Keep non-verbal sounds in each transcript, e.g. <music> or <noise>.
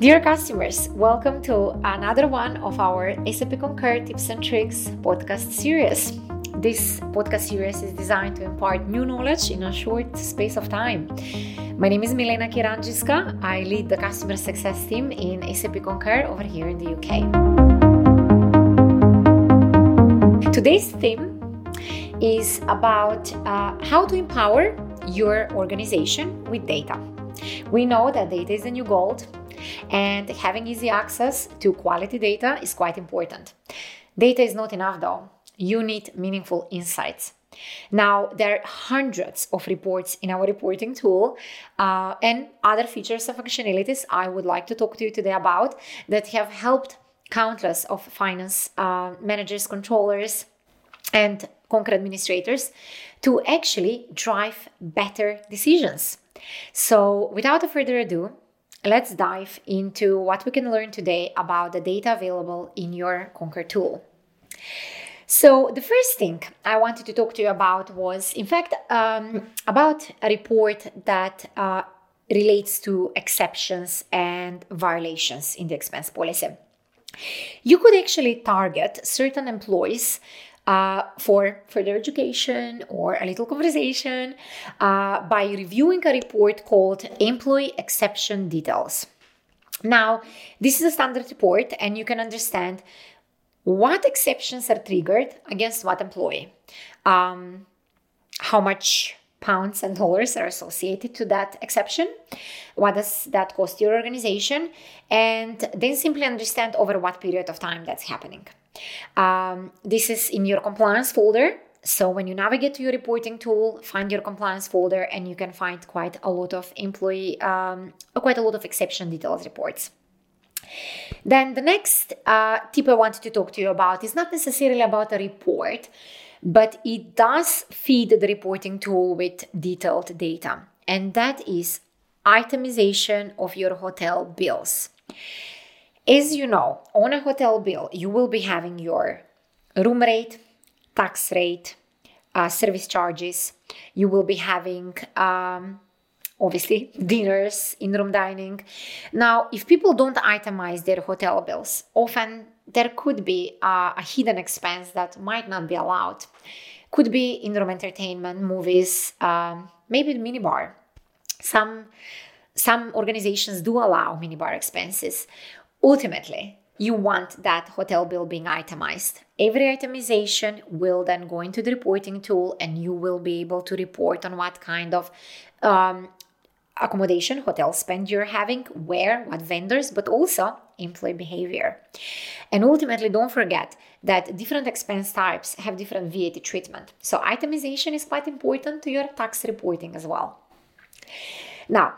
Dear customers, welcome to another one of our SAP Concur Tips and Tricks podcast series. This podcast series is designed to impart new knowledge in a short space of time. My name is Milena Kirandjiska. I lead the customer success team in SAP Concur over here in the UK. Today's theme is about uh, how to empower your organization with data. We know that data is the new gold and having easy access to quality data is quite important. Data is not enough though. You need meaningful insights. Now, there are hundreds of reports in our reporting tool uh, and other features and functionalities I would like to talk to you today about that have helped countless of finance uh, managers, controllers, and Concur administrators to actually drive better decisions. So, without further ado, let's dive into what we can learn today about the data available in your Concur tool. So, the first thing I wanted to talk to you about was, in fact, um, about a report that uh, relates to exceptions and violations in the expense policy. You could actually target certain employees uh, for further education or a little conversation uh, by reviewing a report called Employee Exception Details. Now, this is a standard report, and you can understand what exceptions are triggered against what employee, um, how much pounds and dollars are associated to that exception, what does that cost your organization, and then simply understand over what period of time that's happening. Um, this is in your compliance folder. So when you navigate to your reporting tool, find your compliance folder, and you can find quite a lot of employee, um, quite a lot of exception details reports. Then the next uh, tip I wanted to talk to you about is not necessarily about a report, but it does feed the reporting tool with detailed data, and that is itemization of your hotel bills. As you know, on a hotel bill, you will be having your room rate, tax rate, uh, service charges. You will be having, um, obviously, <laughs> dinners, in room dining. Now, if people don't itemize their hotel bills, often there could be uh, a hidden expense that might not be allowed. Could be in room entertainment, movies, um, maybe the minibar. Some some organizations do allow minibar expenses Ultimately, you want that hotel bill being itemized. Every itemization will then go into the reporting tool and you will be able to report on what kind of um, accommodation, hotel spend you're having, where, what vendors, but also employee behavior. And ultimately, don't forget that different expense types have different VAT treatment. So, itemization is quite important to your tax reporting as well. Now,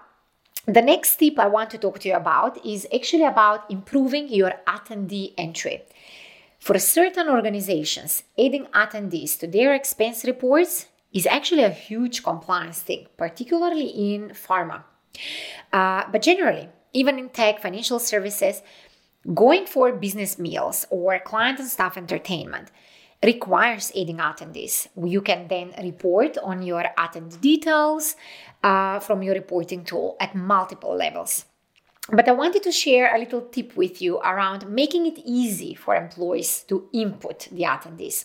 the next tip I want to talk to you about is actually about improving your attendee entry. For certain organizations, adding attendees to their expense reports is actually a huge compliance thing, particularly in pharma. Uh, but generally, even in tech, financial services, going for business meals or client and staff entertainment requires adding attendees. You can then report on your attendee details uh, from your reporting tool at multiple levels. But I wanted to share a little tip with you around making it easy for employees to input the attendees.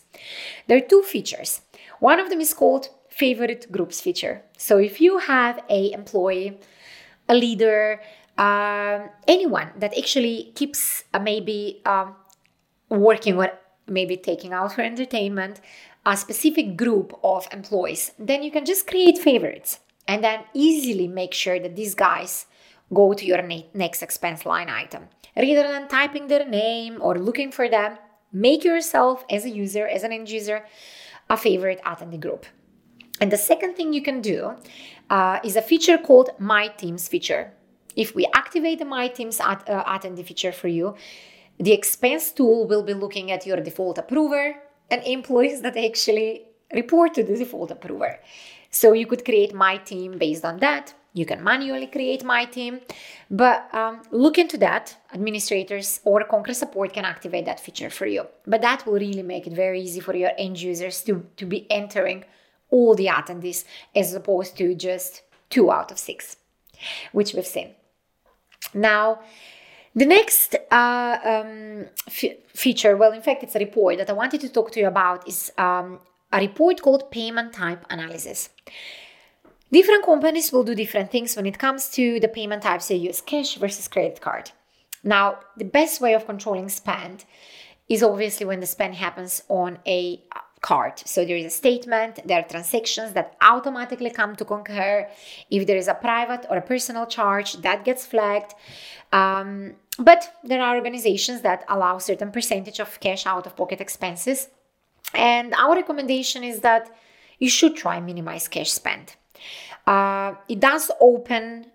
There are two features. One of them is called favorite groups feature. So if you have a employee, a leader, uh, anyone that actually keeps uh, maybe um, working with maybe taking out for entertainment, a specific group of employees, then you can just create favorites and then easily make sure that these guys go to your next expense line item. Rather than typing their name or looking for them, make yourself as a user, as an end user, a favorite attendee group. And the second thing you can do uh, is a feature called My Teams feature. If we activate the My Teams at, uh, attendee feature for you, the expense tool will be looking at your default approver and employees that actually report to the default approver. So you could create my team based on that. You can manually create my team, but um, look into that. Administrators or Concur support can activate that feature for you. But that will really make it very easy for your end users to, to be entering all the attendees as opposed to just two out of six, which we've seen. Now, The next uh, um, f- feature, well, in fact, it's a report that I wanted to talk to you about, is um, a report called Payment Type Analysis. Different companies will do different things when it comes to the payment types they use cash versus credit card. Now, the best way of controlling spend is obviously when the spend happens on a card. So there is a statement, there are transactions that automatically come to concur. If there is a private or a personal charge, that gets flagged. Um, but there are organizations that allow certain percentage of cash out of pocket expenses. And our recommendation is that you should try minimize cash spend. Uh, it does open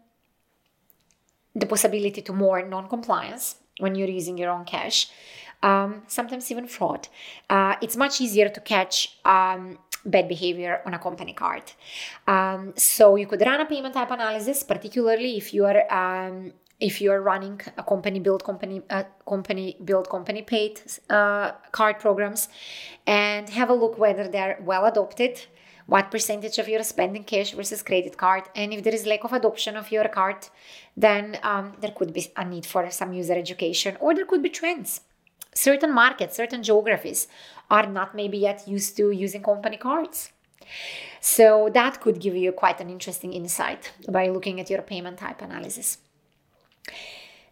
the possibility to more non-compliance when you're using your own cash um, sometimes even fraud. Uh, it's much easier to catch um, bad behavior on a company card. Um, so you could run a payment type analysis, particularly if you are um, if you are running a company billed company company billed company paid uh, card programs, and have a look whether they're well adopted. What percentage of your spending cash versus credit card, and if there is lack of adoption of your card, then um, there could be a need for some user education, or there could be trends certain markets, certain geographies are not maybe yet used to using company cards. So that could give you quite an interesting insight by looking at your payment type analysis.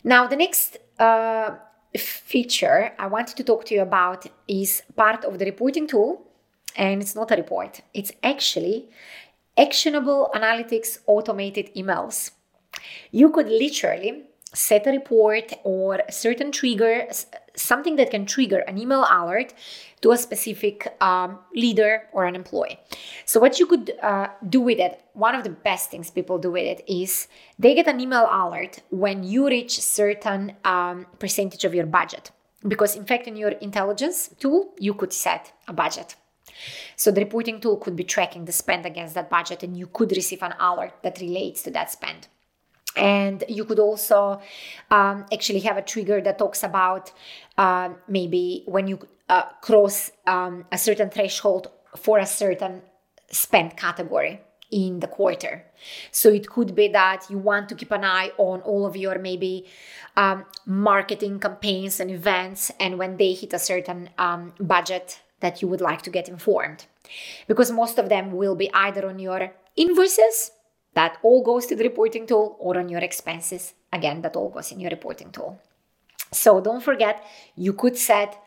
Now, the next uh, feature I wanted to talk to you about is part of the reporting tool, and it's not a report, it's actually actionable analytics automated emails. You could literally set a report or a certain trigger, something that can trigger an email alert to a specific um, leader or an employee. So, what you could uh, do with it, one of the best things people do with it is they get an email alert when you reach certain um, percentage of your budget. Because, in fact, in your intelligence tool, you could set a budget. So, the reporting tool could be tracking the spend against that budget, and you could receive an alert that relates to that spend and you could also um, actually have a trigger that talks about uh, maybe when you uh, cross um, a certain threshold for a certain spend category in the quarter. So it could be that you want to keep an eye on all of your maybe um, marketing campaigns and events, and when they hit a certain um, budget, that you would like to get informed. Because most of them will be either on your invoices that all goes to the reporting tool or on your expenses. Again, that all goes in your reporting tool. So don't forget, you could set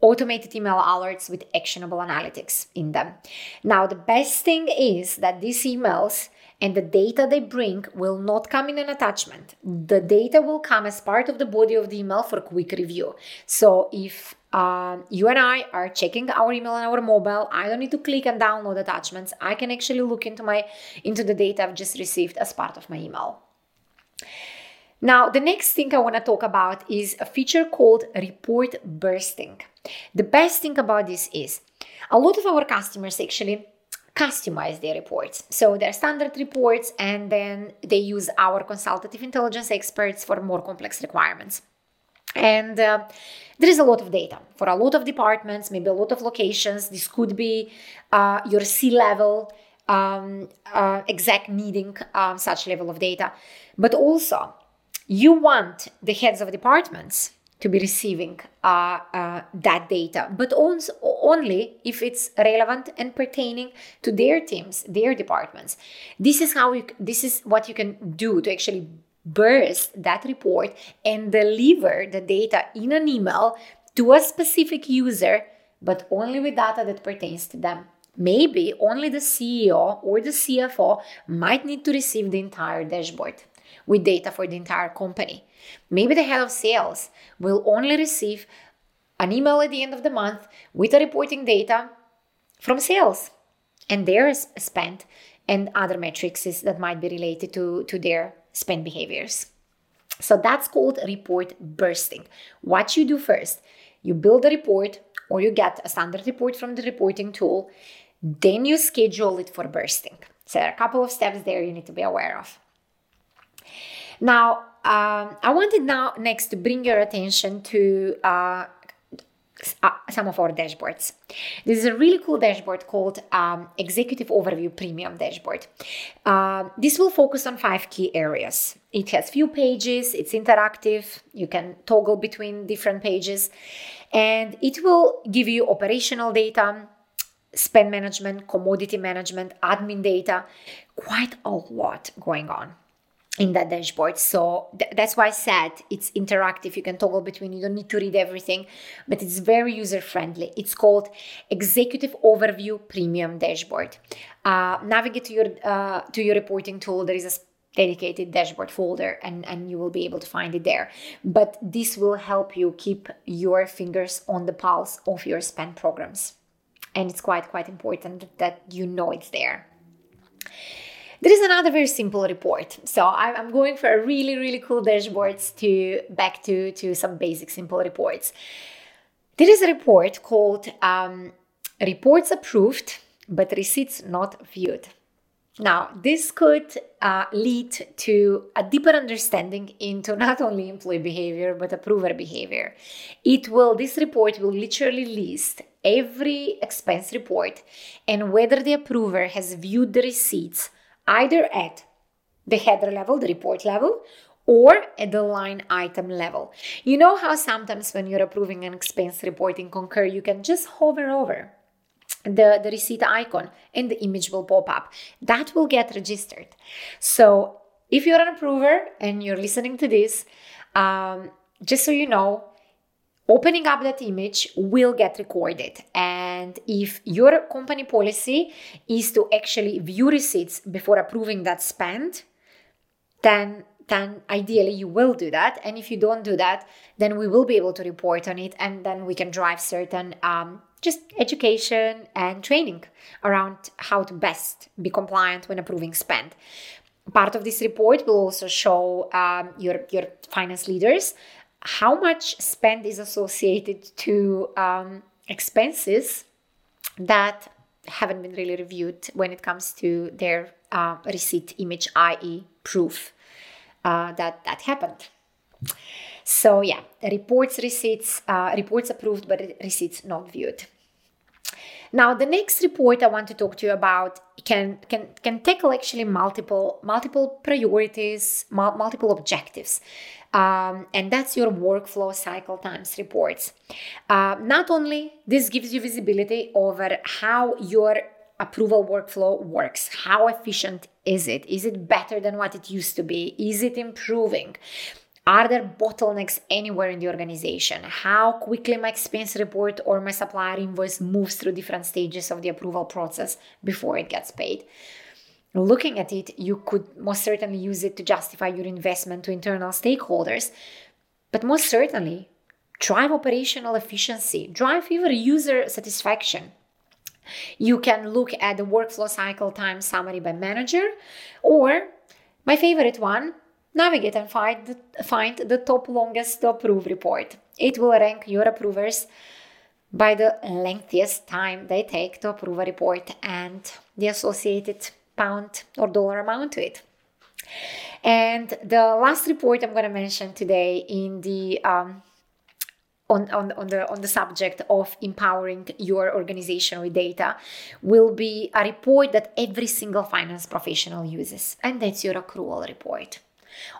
automated email alerts with actionable analytics in them. Now, the best thing is that these emails and the data they bring will not come in an attachment. The data will come as part of the body of the email for quick review. So if um, you and I are checking our email on our mobile. I don't need to click and download attachments. I can actually look into my into the data I've just received as part of my email. Now, the next thing I want to talk about is a feature called report bursting. The best thing about this is a lot of our customers actually customize their reports. So they're standard reports and then they use our consultative intelligence experts for more complex requirements. And uh, there is a lot of data for a lot of departments, maybe a lot of locations. This could be uh, your C level um, uh, exec needing um, such level of data. But also, you want the heads of departments to be receiving uh, uh, that data, but only if it's relevant and pertaining to their teams, their departments. This is how you, this is what you can do to actually burst that report and deliver the data in an email to a specific user, but only with data that pertains to them. Maybe only the CEO or the CFO might need to receive the entire dashboard with data for the entire company. Maybe the head of sales will only receive an email at the end of the month with the reporting data from sales and their spend and other metrics that might be related to, to their spend behaviors. So that's called report bursting. What you do first, you build a report or you get a standard report from the reporting tool, then you schedule it for bursting. So there are a couple of steps there you need to be aware of. Now, um, I wanted now next to bring your attention to uh, uh, some of our dashboards. This is a really cool dashboard called um, Executive Overview Premium Dashboard. Uh, this will focus on five key areas. It has few pages, it's interactive, you can toggle between different pages, and it will give you operational data, spend management, commodity management, admin data, quite a lot going on in that dashboard. So th- that's why I said it's interactive. You can toggle between, you don't need to read everything, but it's very user friendly. It's called Executive Overview Premium Dashboard. Uh, navigate to your uh, to your reporting tool. There is a dedicated dashboard folder and, and you will be able to find it there. But this will help you keep your fingers on the pulse of your spend programs. And it's quite, quite important that you know it's there. There is another very simple report. So I'm going for a really, really cool dashboards to back to, to some basic simple reports. There is a report called um, Reports Approved, but Receipts Not Viewed. Now, this could uh, lead to a deeper understanding into <laughs> not only employee behavior but approver behavior. It will, this report will literally list every expense report and whether the approver has viewed the receipts either at the header level, the report level, or at the line item level. You know how sometimes when you're approving an expense report in Concur, you can just hover over the, the receipt icon and the image will pop up. That will get registered. So if you're an approver and you're listening to this, um, just so you know, opening up that image will get recorded. And if your company policy is to actually view receipts before approving that spend, then then ideally you will do that. And if you don't do that, then we will be able to report on it, and then we can drive certain um, just education and training around how to best be compliant when approving spend. Part of this report will also show um, your your finance leaders how much spend is associated to um, expenses that haven't been really reviewed when it comes to their uh, receipt image, i.e., proof uh, that that happened. So yeah, reports receipts, uh, reports approved, but receipts not viewed. Now, the next report I want to talk to you about can can can tackle actually multiple multiple priorities, mul- multiple objectives. Um, and that's your workflow cycle times reports. Uh, not only this gives you visibility over how your approval workflow works. How efficient is it? Is it better than what it used to be? Is it improving? Are there bottlenecks anywhere in the organization? How quickly my expense report or my supplier invoice moves through different stages of the approval process before it gets paid? Looking at it, you could most certainly use it to justify your investment to internal stakeholders, but most certainly drive operational efficiency, drive even user satisfaction. You can look at the workflow cycle time summary by manager, or my favorite one, navigate and find the, find the top longest to approve report. It will rank your approvers by the lengthiest time they take to approve a report and the associated pound or dollar amount to it. And the last report I'm going to mention today in the um, on, on, on the on the subject of empowering your organization with data will be a report that every single finance professional uses, and that's your accrual report.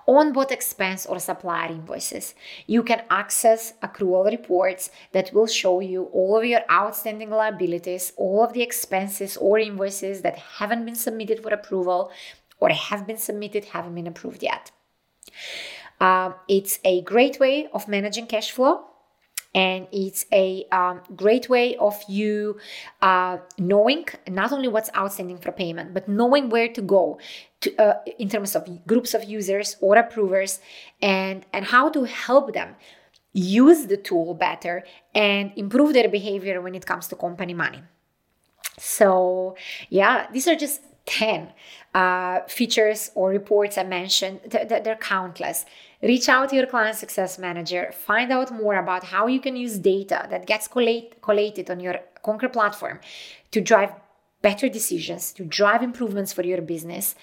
On both expense or supplier invoices, you can access accrual reports that will show you all of your outstanding liabilities, all of the expenses or invoices that haven't been submitted for approval or have been submitted, haven't been approved yet. Uh, it's a great way of managing cash flow and it's a um, great way of you uh, knowing not only what's outstanding for payment but knowing where to go to, uh, in terms of groups of users or approvers and and how to help them use the tool better and improve their behavior when it comes to company money. So yeah these are just 10 uh, features or reports I mentioned, th- th- they're countless. Reach out to your client success manager, find out more about how you can use data that gets collate- collated on your Concur platform to drive better decisions, to drive improvements for your business,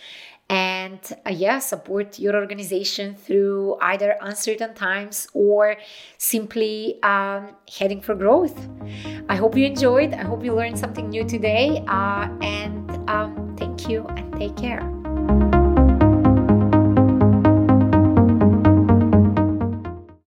and uh, yeah, support your organization through either uncertain times or simply um, heading for growth. I hope you enjoyed. I hope you learned something new today. Uh, and um, thank you and take care.